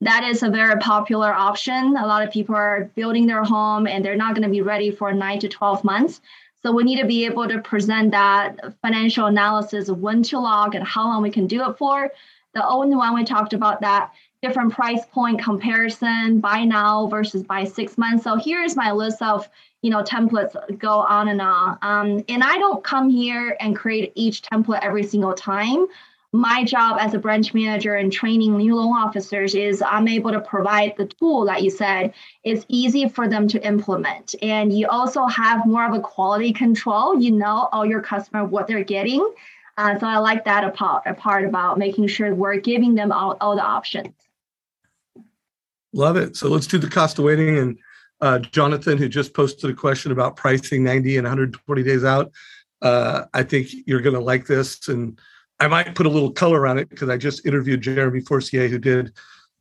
That is a very popular option. A lot of people are building their home and they're not going to be ready for nine to 12 months. So we need to be able to present that financial analysis of when to log and how long we can do it for. The old one we talked about that different price point comparison, buy now versus buy six months. So here's my list of you know templates go on and on. Um, and I don't come here and create each template every single time. My job as a branch manager and training new loan officers is I'm able to provide the tool that you said is easy for them to implement. And you also have more of a quality control. You know all your customer what they're getting. Uh, so I like that a part about making sure we're giving them all, all the options. Love it. So let's do the cost of waiting. And uh, Jonathan, who just posted a question about pricing 90 and 120 days out, uh, I think you're going to like this. And I might put a little color on it because I just interviewed Jeremy Forcier, who did,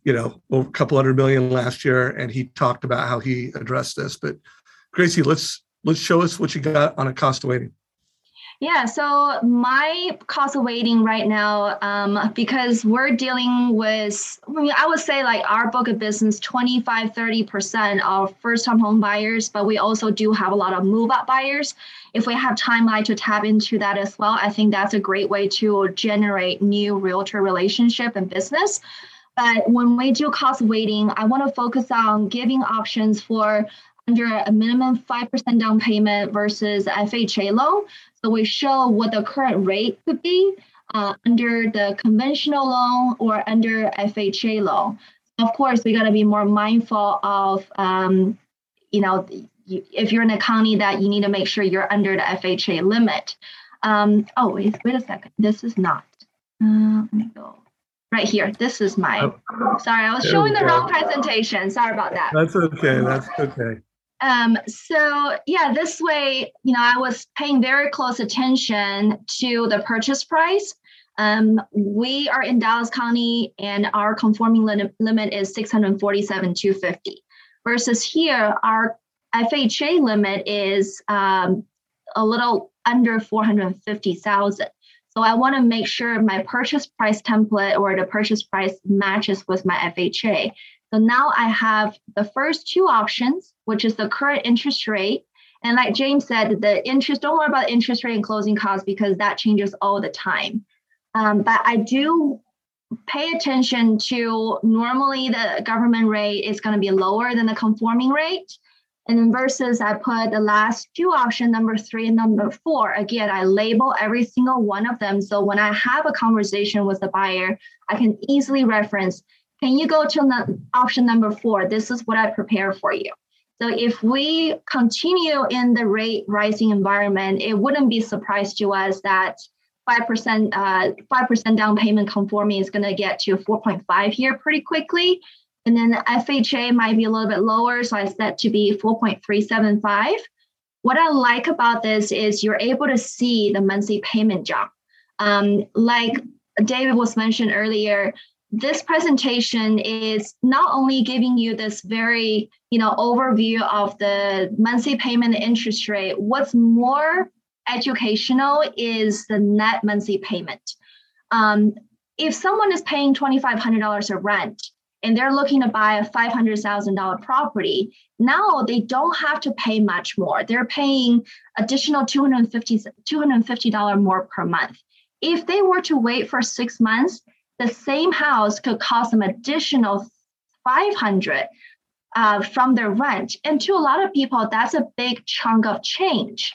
you know, a couple hundred million last year, and he talked about how he addressed this. But Gracie, let's let's show us what you got on a cost of waiting. Yeah, so my cost of waiting right now, um, because we're dealing with, I, mean, I would say like our book of business, 25, 30% are first time home buyers, but we also do have a lot of move up buyers. If we have time like to tap into that as well, I think that's a great way to generate new realtor relationship and business. But when we do cost of waiting, I want to focus on giving options for under a minimum 5% down payment versus FHA loan. So we show what the current rate could be uh, under the conventional loan or under FHA loan. Of course, we got to be more mindful of, um, you know, if you're in a county that you need to make sure you're under the FHA limit. Um, oh, wait, wait a second. This is not. Uh, let me go right here. This is my. Oh. Sorry, I was showing the wrong presentation. Sorry about that. That's okay. That's okay. Um, so yeah, this way, you know, I was paying very close attention to the purchase price. Um, we are in Dallas County, and our conforming lim- limit is 647 250. Versus here, our FHA limit is um, a little under 450,000. So I want to make sure my purchase price template or the purchase price matches with my FHA. So now I have the first two options, which is the current interest rate. And like James said, the interest, don't worry about interest rate and closing costs because that changes all the time. Um, but I do pay attention to normally the government rate is going to be lower than the conforming rate. And then versus I put the last two option, number three and number four. Again, I label every single one of them. So when I have a conversation with the buyer, I can easily reference can you go to option number four? This is what I prepare for you. So if we continue in the rate rising environment, it wouldn't be surprise to us that 5% uh, 5% down payment conforming is going to get to 4.5 here pretty quickly. And then the FHA might be a little bit lower, so I set to be 4.375. What I like about this is you're able to see the monthly payment jump. Um, like David was mentioned earlier, this presentation is not only giving you this very you know overview of the monthly payment interest rate what's more educational is the net monthly payment um, if someone is paying $2500 of rent and they're looking to buy a $500,000 property, now they don't have to pay much more. They're paying additional $250, $250 more per month. If they were to wait for six months, the same house could cost them additional 500 uh, from their rent. And to a lot of people, that's a big chunk of change.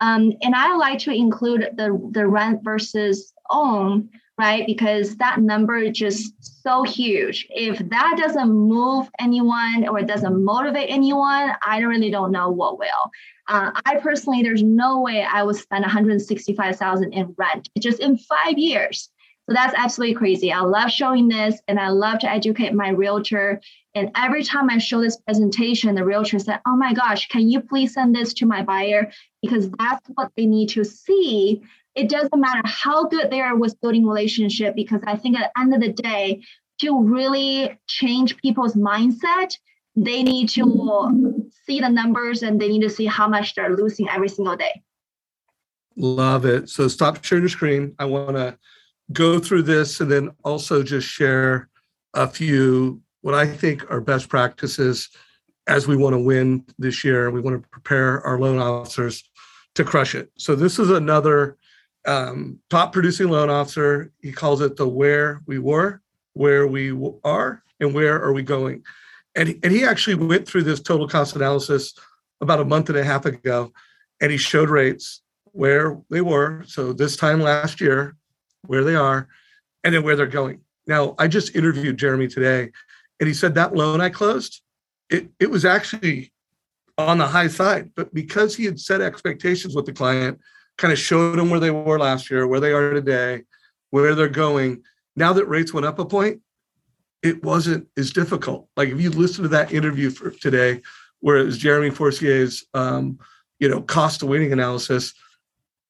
Um, and I like to include the, the rent versus own right? Because that number is just so huge. If that doesn't move anyone or doesn't motivate anyone, I really don't know what will. Uh, I personally, there's no way I would spend 165,000 in rent just in five years. So that's absolutely crazy. I love showing this and I love to educate my realtor. And every time I show this presentation, the realtor said, Oh my gosh, can you please send this to my buyer? Because that's what they need to see. It doesn't matter how good they are with building relationship, because I think at the end of the day, to really change people's mindset, they need to see the numbers and they need to see how much they're losing every single day. Love it. So stop sharing your screen. I want to go through this and then also just share a few what I think are best practices as we want to win this year. We want to prepare our loan officers to crush it. So this is another um, top producing loan officer. He calls it the where we were, where we are, and where are we going. And and he actually went through this total cost analysis about a month and a half ago, and he showed rates where they were. So this time last year, where they are, and then where they're going. Now, I just interviewed Jeremy today, and he said that loan I closed, it, it was actually on the high side, but because he had set expectations with the client, kind of showed them where they were last year, where they are today, where they're going. Now that rates went up a point, it wasn't as difficult. Like if you listen to that interview for today, where it was Jeremy Forcier's, um, you know, cost of waiting analysis,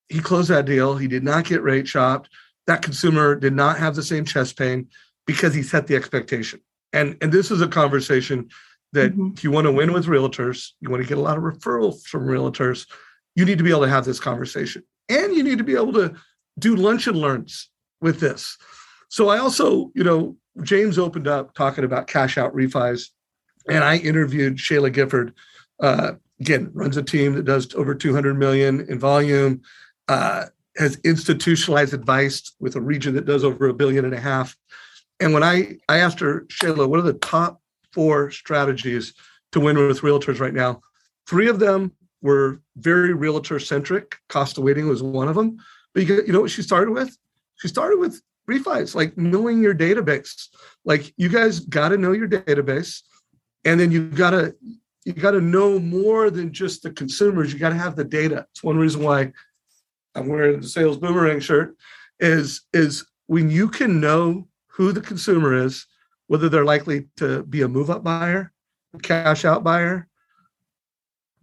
he closed that deal. He did not get rate shopped that consumer did not have the same chest pain because he set the expectation. And, and this is a conversation that mm-hmm. if you want to win with realtors, you want to get a lot of referrals from realtors, you need to be able to have this conversation. And you need to be able to do lunch and learns with this. So I also, you know, James opened up talking about cash out refis, and I interviewed Shayla Gifford. Uh, again, runs a team that does over 200 million in volume. Uh, has institutionalized advice with a region that does over a billion and a half. And when I, I asked her, Shayla, what are the top four strategies to win with realtors right now? Three of them were very realtor centric. Cost of waiting was one of them. But you, you know what she started with? She started with refis, like knowing your database. Like you guys got to know your database, and then you got to you got to know more than just the consumers. You got to have the data. It's one reason why I'm wearing the sales boomerang shirt, is is when you can know who the consumer is, whether they're likely to be a move up buyer, cash out buyer,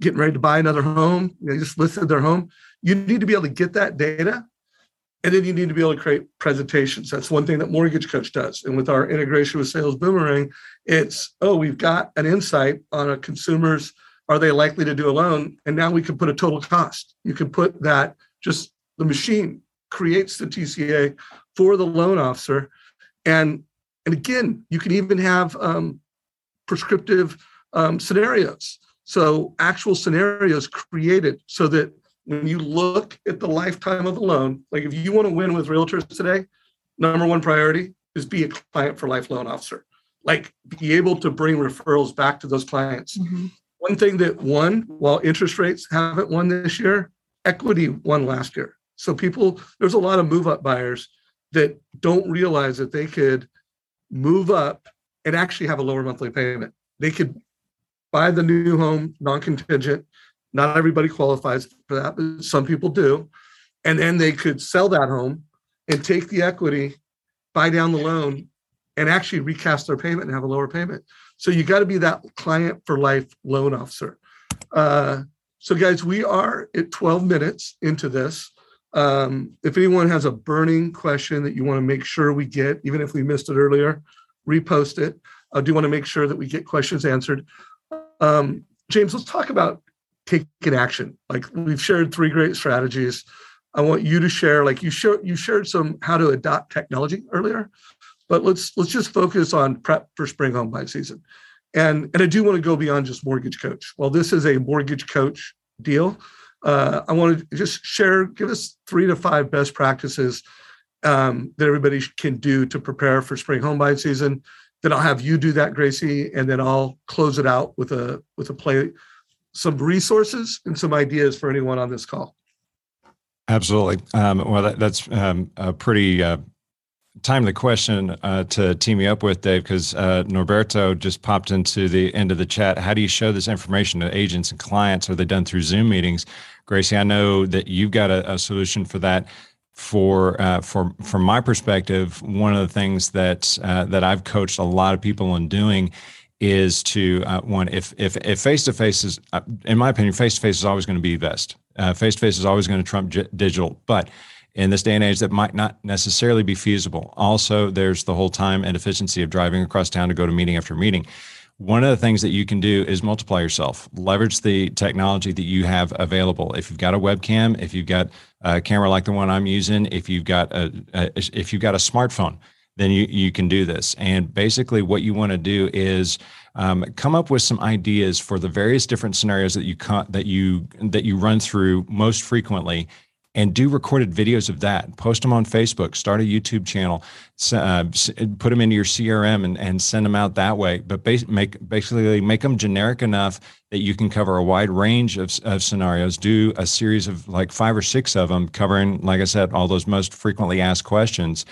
getting ready to buy another home, they just listed their home. You need to be able to get that data. And then you need to be able to create presentations. That's one thing that Mortgage Coach does. And with our integration with Sales Boomerang, it's, oh, we've got an insight on a consumer's, are they likely to do a loan? And now we can put a total cost. You can put that just the machine creates the TCA for the loan officer. And, and again, you can even have um, prescriptive um, scenarios. So actual scenarios created so that when you look at the lifetime of the loan, like if you want to win with realtors today, number one priority is be a client for life loan officer. Like be able to bring referrals back to those clients. Mm-hmm. One thing that won while interest rates haven't won this year equity won last year. So people, there's a lot of move up buyers that don't realize that they could move up and actually have a lower monthly payment. They could buy the new home non-contingent. Not everybody qualifies for that, but some people do. And then they could sell that home and take the equity, buy down the loan, and actually recast their payment and have a lower payment. So you got to be that client for life loan officer. Uh, so, guys, we are at 12 minutes into this. Um, if anyone has a burning question that you want to make sure we get, even if we missed it earlier, repost it. I do want to make sure that we get questions answered. Um, James, let's talk about taking action. Like we've shared three great strategies. I want you to share, like you showed, you shared some how to adopt technology earlier, but let's let's just focus on prep for spring home buy season. And, and I do want to go beyond just mortgage coach. Well, this is a mortgage coach deal. Uh, I want to just share, give us three to five best practices um, that everybody can do to prepare for spring home buying season. Then I'll have you do that, Gracie, and then I'll close it out with a with a play, some resources and some ideas for anyone on this call. Absolutely. Um, well, that, that's um, a pretty uh, timely question uh, to team me up with, Dave, because uh, Norberto just popped into the end of the chat. How do you show this information to agents and clients? Are they done through Zoom meetings? Gracie, I know that you've got a, a solution for that. For uh, for from my perspective, one of the things that uh, that I've coached a lot of people on doing is to uh, one if if if face to face is uh, in my opinion face to face is always going to be best. Face to face is always going to trump j- digital, but in this day and age that might not necessarily be feasible. Also, there's the whole time and efficiency of driving across town to go to meeting after meeting. One of the things that you can do is multiply yourself. Leverage the technology that you have available. If you've got a webcam, if you've got a camera like the one I'm using, if you've got a, a if you've got a smartphone, then you you can do this. And basically, what you want to do is um, come up with some ideas for the various different scenarios that you that you that you run through most frequently and do recorded videos of that. Post them on Facebook, start a YouTube channel, uh, put them into your CRM and, and send them out that way. But bas- make, basically make them generic enough that you can cover a wide range of, of scenarios. Do a series of like five or six of them covering, like I said, all those most frequently asked questions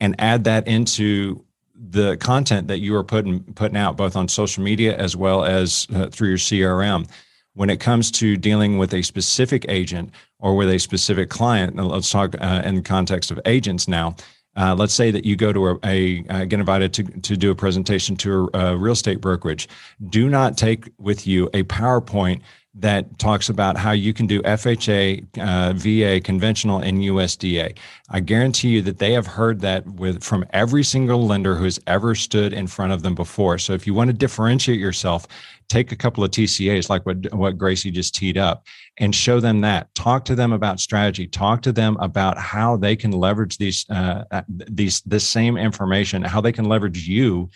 and add that into the content that you are putting putting out both on social media as well as uh, through your CRM when it comes to dealing with a specific agent or with a specific client, let's talk uh, in the context of agents now. Uh, let's say that you go to a, a uh, get invited to, to do a presentation to a, a real estate brokerage. Do not take with you a PowerPoint that talks about how you can do FHA, uh, VA, conventional, and USDA. I guarantee you that they have heard that with from every single lender who has ever stood in front of them before. So if you want to differentiate yourself, take a couple of TCAs like what what Gracie just teed up and show them that. Talk to them about strategy. Talk to them about how they can leverage these uh, uh these this same information, how they can leverage you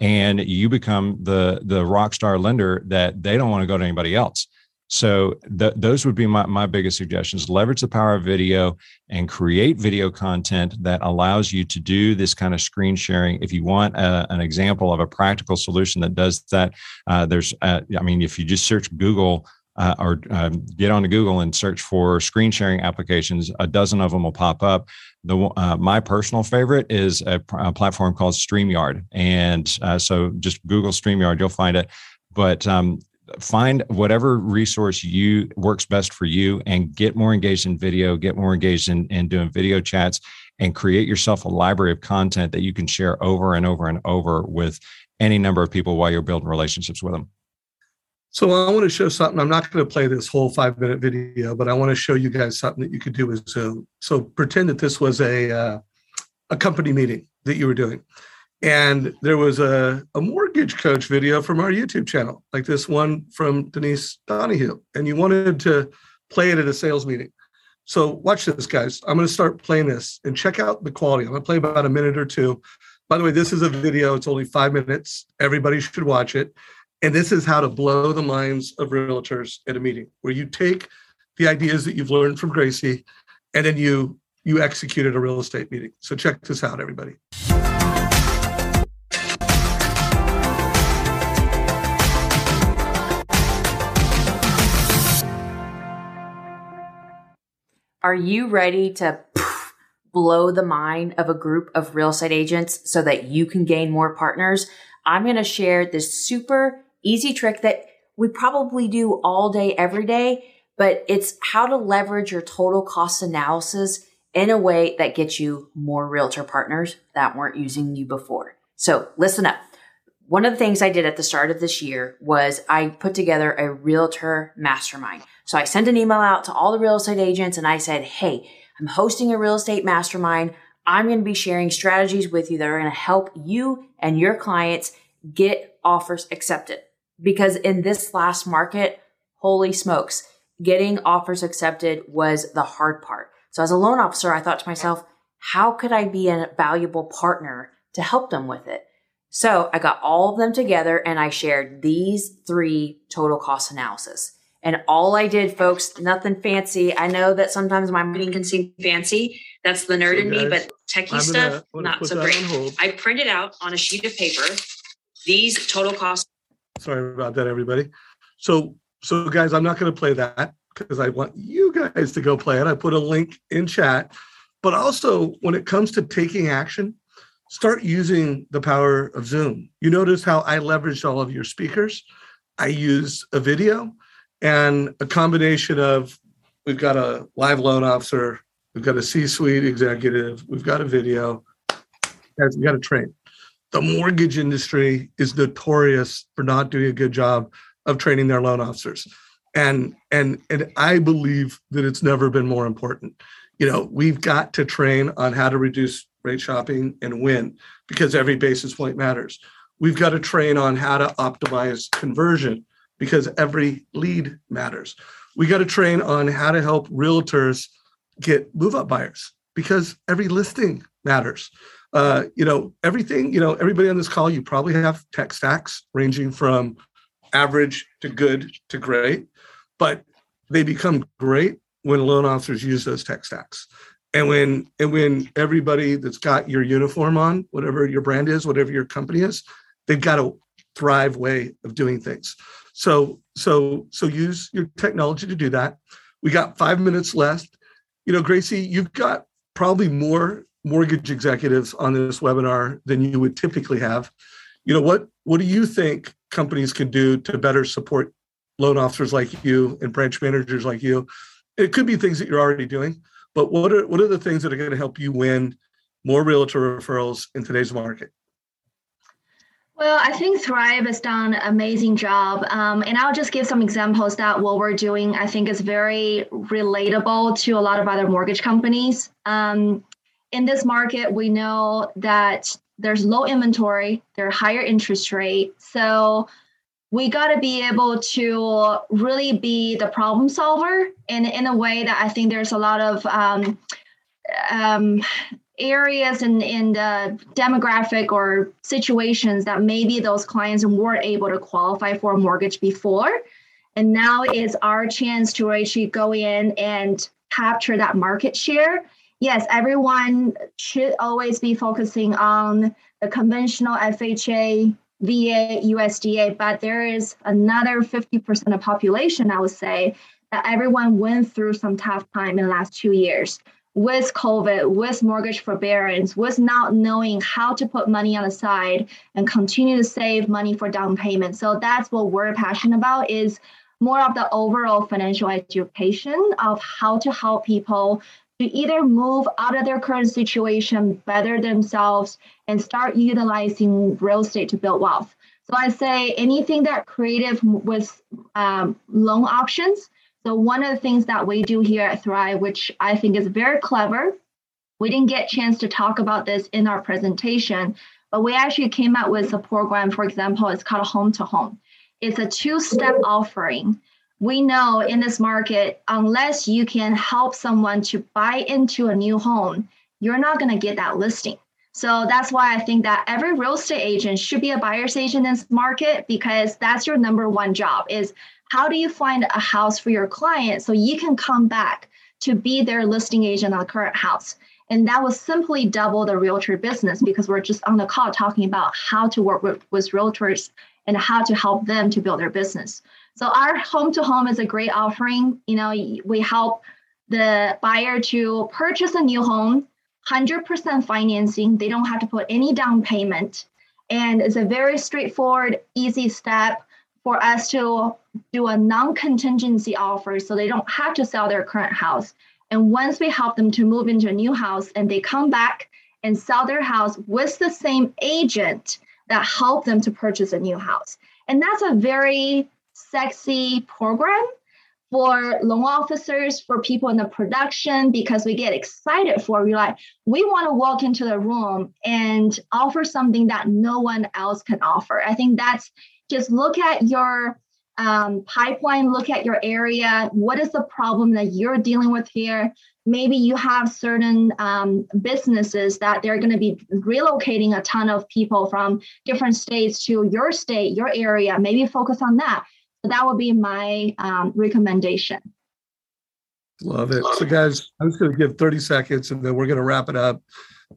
and you become the the rock star lender that they don't want to go to anybody else so th- those would be my, my biggest suggestions. Leverage the power of video and create video content that allows you to do this kind of screen sharing. If you want a, uh, an example of a practical solution that does that, uh, there's, uh, I mean, if you just search Google uh, or um, get onto Google and search for screen sharing applications, a dozen of them will pop up. The uh, my personal favorite is a, a, platform called StreamYard, and uh, so just Google StreamYard, you'll find it. But um, find whatever resource you works best for you and get more engaged in video get more engaged in, in doing video chats and create yourself a library of content that you can share over and over and over with any number of people while you're building relationships with them. So i want to show something i'm not going to play this whole five minute video but i want to show you guys something that you could do with zoom. So pretend that this was a uh, a company meeting that you were doing and there was a, a mortgage coach video from our YouTube channel, like this one from Denise Donahue. And you wanted to play it at a sales meeting. So watch this, guys. I'm going to start playing this and check out the quality. I'm going to play about a minute or two. By the way, this is a video. It's only five minutes. Everybody should watch it. And this is how to blow the minds of realtors at a meeting, where you take the ideas that you've learned from Gracie, and then you you execute at a real estate meeting. So check this out, everybody. Are you ready to blow the mind of a group of real estate agents so that you can gain more partners? I'm going to share this super easy trick that we probably do all day, every day, but it's how to leverage your total cost analysis in a way that gets you more realtor partners that weren't using you before. So listen up. One of the things I did at the start of this year was I put together a realtor mastermind. So I sent an email out to all the real estate agents and I said, Hey, I'm hosting a real estate mastermind. I'm going to be sharing strategies with you that are going to help you and your clients get offers accepted. Because in this last market, holy smokes, getting offers accepted was the hard part. So as a loan officer, I thought to myself, how could I be a valuable partner to help them with it? So I got all of them together and I shared these three total cost analysis. And all I did, folks, nothing fancy. I know that sometimes my marketing can seem fancy. That's the nerd so in guys, me, but techie gonna, stuff, not so great. I printed out on a sheet of paper these total costs. Sorry about that, everybody. So, so guys, I'm not going to play that because I want you guys to go play it. I put a link in chat but also when it comes to taking action, start using the power of Zoom. You notice how I leveraged all of your speakers. I use a video and a combination of we've got a live loan officer, we've got a C-suite executive, we've got a video, we've got a train. The mortgage industry is notorious for not doing a good job of training their loan officers. And and and I believe that it's never been more important. You know, we've got to train on how to reduce rate shopping and win because every basis point matters. We've got to train on how to optimize conversion because every lead matters. We got to train on how to help realtors get move up buyers because every listing matters. Uh, you know, everything, you know, everybody on this call, you probably have tech stacks ranging from average to good to great, but they become great when loan officers use those tech stacks. And when and when everybody that's got your uniform on, whatever your brand is, whatever your company is, they've got a thrive way of doing things. So so so use your technology to do that. We got five minutes left. You know, Gracie, you've got probably more mortgage executives on this webinar than you would typically have. You know, what what do you think companies can do to better support loan officers like you and branch managers like you? It could be things that you're already doing, but what are what are the things that are going to help you win more realtor referrals in today's market? Well, I think Thrive has done an amazing job. Um, and I'll just give some examples that what we're doing, I think, is very relatable to a lot of other mortgage companies. Um, in this market, we know that there's low inventory, there's higher interest rate. So we got to be able to really be the problem solver in, in a way that I think there's a lot of um, um, areas in, in the demographic or situations that maybe those clients weren't able to qualify for a mortgage before. And now is our chance to actually go in and capture that market share. Yes, everyone should always be focusing on the conventional FHA VA, USDA, but there is another 50% of population, I would say, that everyone went through some tough time in the last two years with COVID, with mortgage forbearance, with not knowing how to put money on the side and continue to save money for down payment. So that's what we're passionate about is more of the overall financial education of how to help people to either move out of their current situation, better themselves, and start utilizing real estate to build wealth. So I say anything that creative with um, loan options. So one of the things that we do here at Thrive, which I think is very clever, we didn't get a chance to talk about this in our presentation, but we actually came out with a program, for example, it's called Home to Home. It's a two-step offering we know in this market, unless you can help someone to buy into a new home, you're not going to get that listing. So that's why I think that every real estate agent should be a buyer's agent in this market because that's your number one job is how do you find a house for your client so you can come back to be their listing agent on the current house. And that will simply double the realtor business because we're just on the call talking about how to work with, with realtors and how to help them to build their business. So our home to home is a great offering. You know, we help the buyer to purchase a new home, 100% financing. They don't have to put any down payment. And it's a very straightforward, easy step for us to do a non contingency offer so they don't have to sell their current house. And once we help them to move into a new house and they come back and sell their house with the same agent that helped them to purchase a new house. And that's a very sexy program for loan officers, for people in the production, because we get excited for we like, we want to walk into the room and offer something that no one else can offer. I think that's just look at your um, pipeline, look at your area. What is the problem that you're dealing with here? Maybe you have certain um, businesses that they're going to be relocating a ton of people from different states to your state, your area. Maybe focus on that so that would be my um, recommendation. Love it. So, guys, I'm just going to give 30 seconds and then we're going to wrap it up.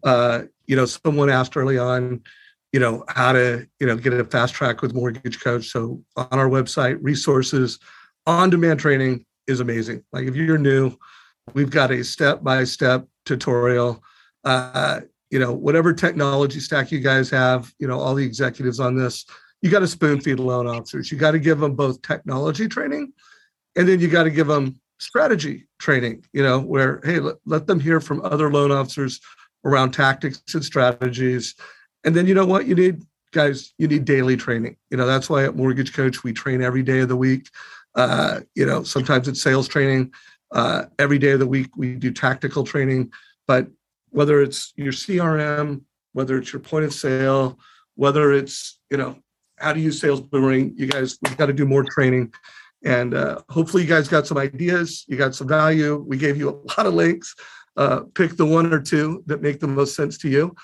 Uh, you know, someone asked early on, you know, how to, you know, get a fast track with Mortgage Coach. So, on our website, resources, on demand training is amazing. Like, if you're new, we've got a step by step tutorial. Uh, you know, whatever technology stack you guys have, you know, all the executives on this, you got to spoon feed loan officers. You got to give them both technology training and then you got to give them strategy training, you know, where, hey, let, let them hear from other loan officers around tactics and strategies. And then you know what? You need, guys, you need daily training. You know, that's why at Mortgage Coach, we train every day of the week. Uh, you know, sometimes it's sales training. Uh, every day of the week, we do tactical training. But whether it's your CRM, whether it's your point of sale, whether it's, you know, how to use sales boomerang, you guys, we've got to do more training. And uh, hopefully, you guys got some ideas. You got some value. We gave you a lot of links. Uh, pick the one or two that make the most sense to you.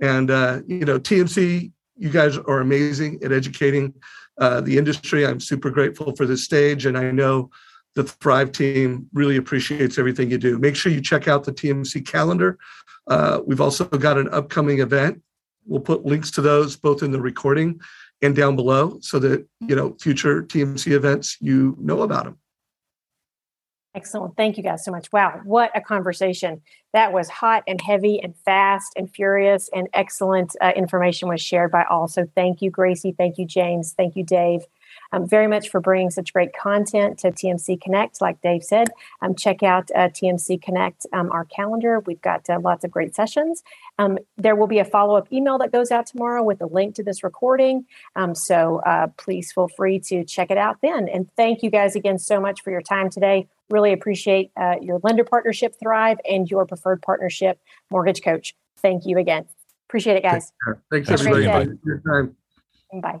And uh, you know, TMC, you guys are amazing at educating uh, the industry. I'm super grateful for this stage, and I know the Thrive team really appreciates everything you do. Make sure you check out the TMC calendar. Uh, we've also got an upcoming event. We'll put links to those both in the recording and down below so that you know future TMC events you know about them. Excellent. Thank you guys so much. Wow, what a conversation. That was hot and heavy and fast and furious, and excellent uh, information was shared by all. So thank you, Gracie. Thank you, James. Thank you, Dave um, very much for bringing such great content to TMC Connect. Like Dave said, um, check out uh, TMC Connect, um, our calendar. We've got uh, lots of great sessions. Um, there will be a follow up email that goes out tomorrow with a link to this recording. Um, so uh, please feel free to check it out then. And thank you guys again so much for your time today. Really appreciate uh, your lender partnership, Thrive, and your preferred partnership, Mortgage Coach. Thank you again. Appreciate it, guys. Thanks, everybody. Bye.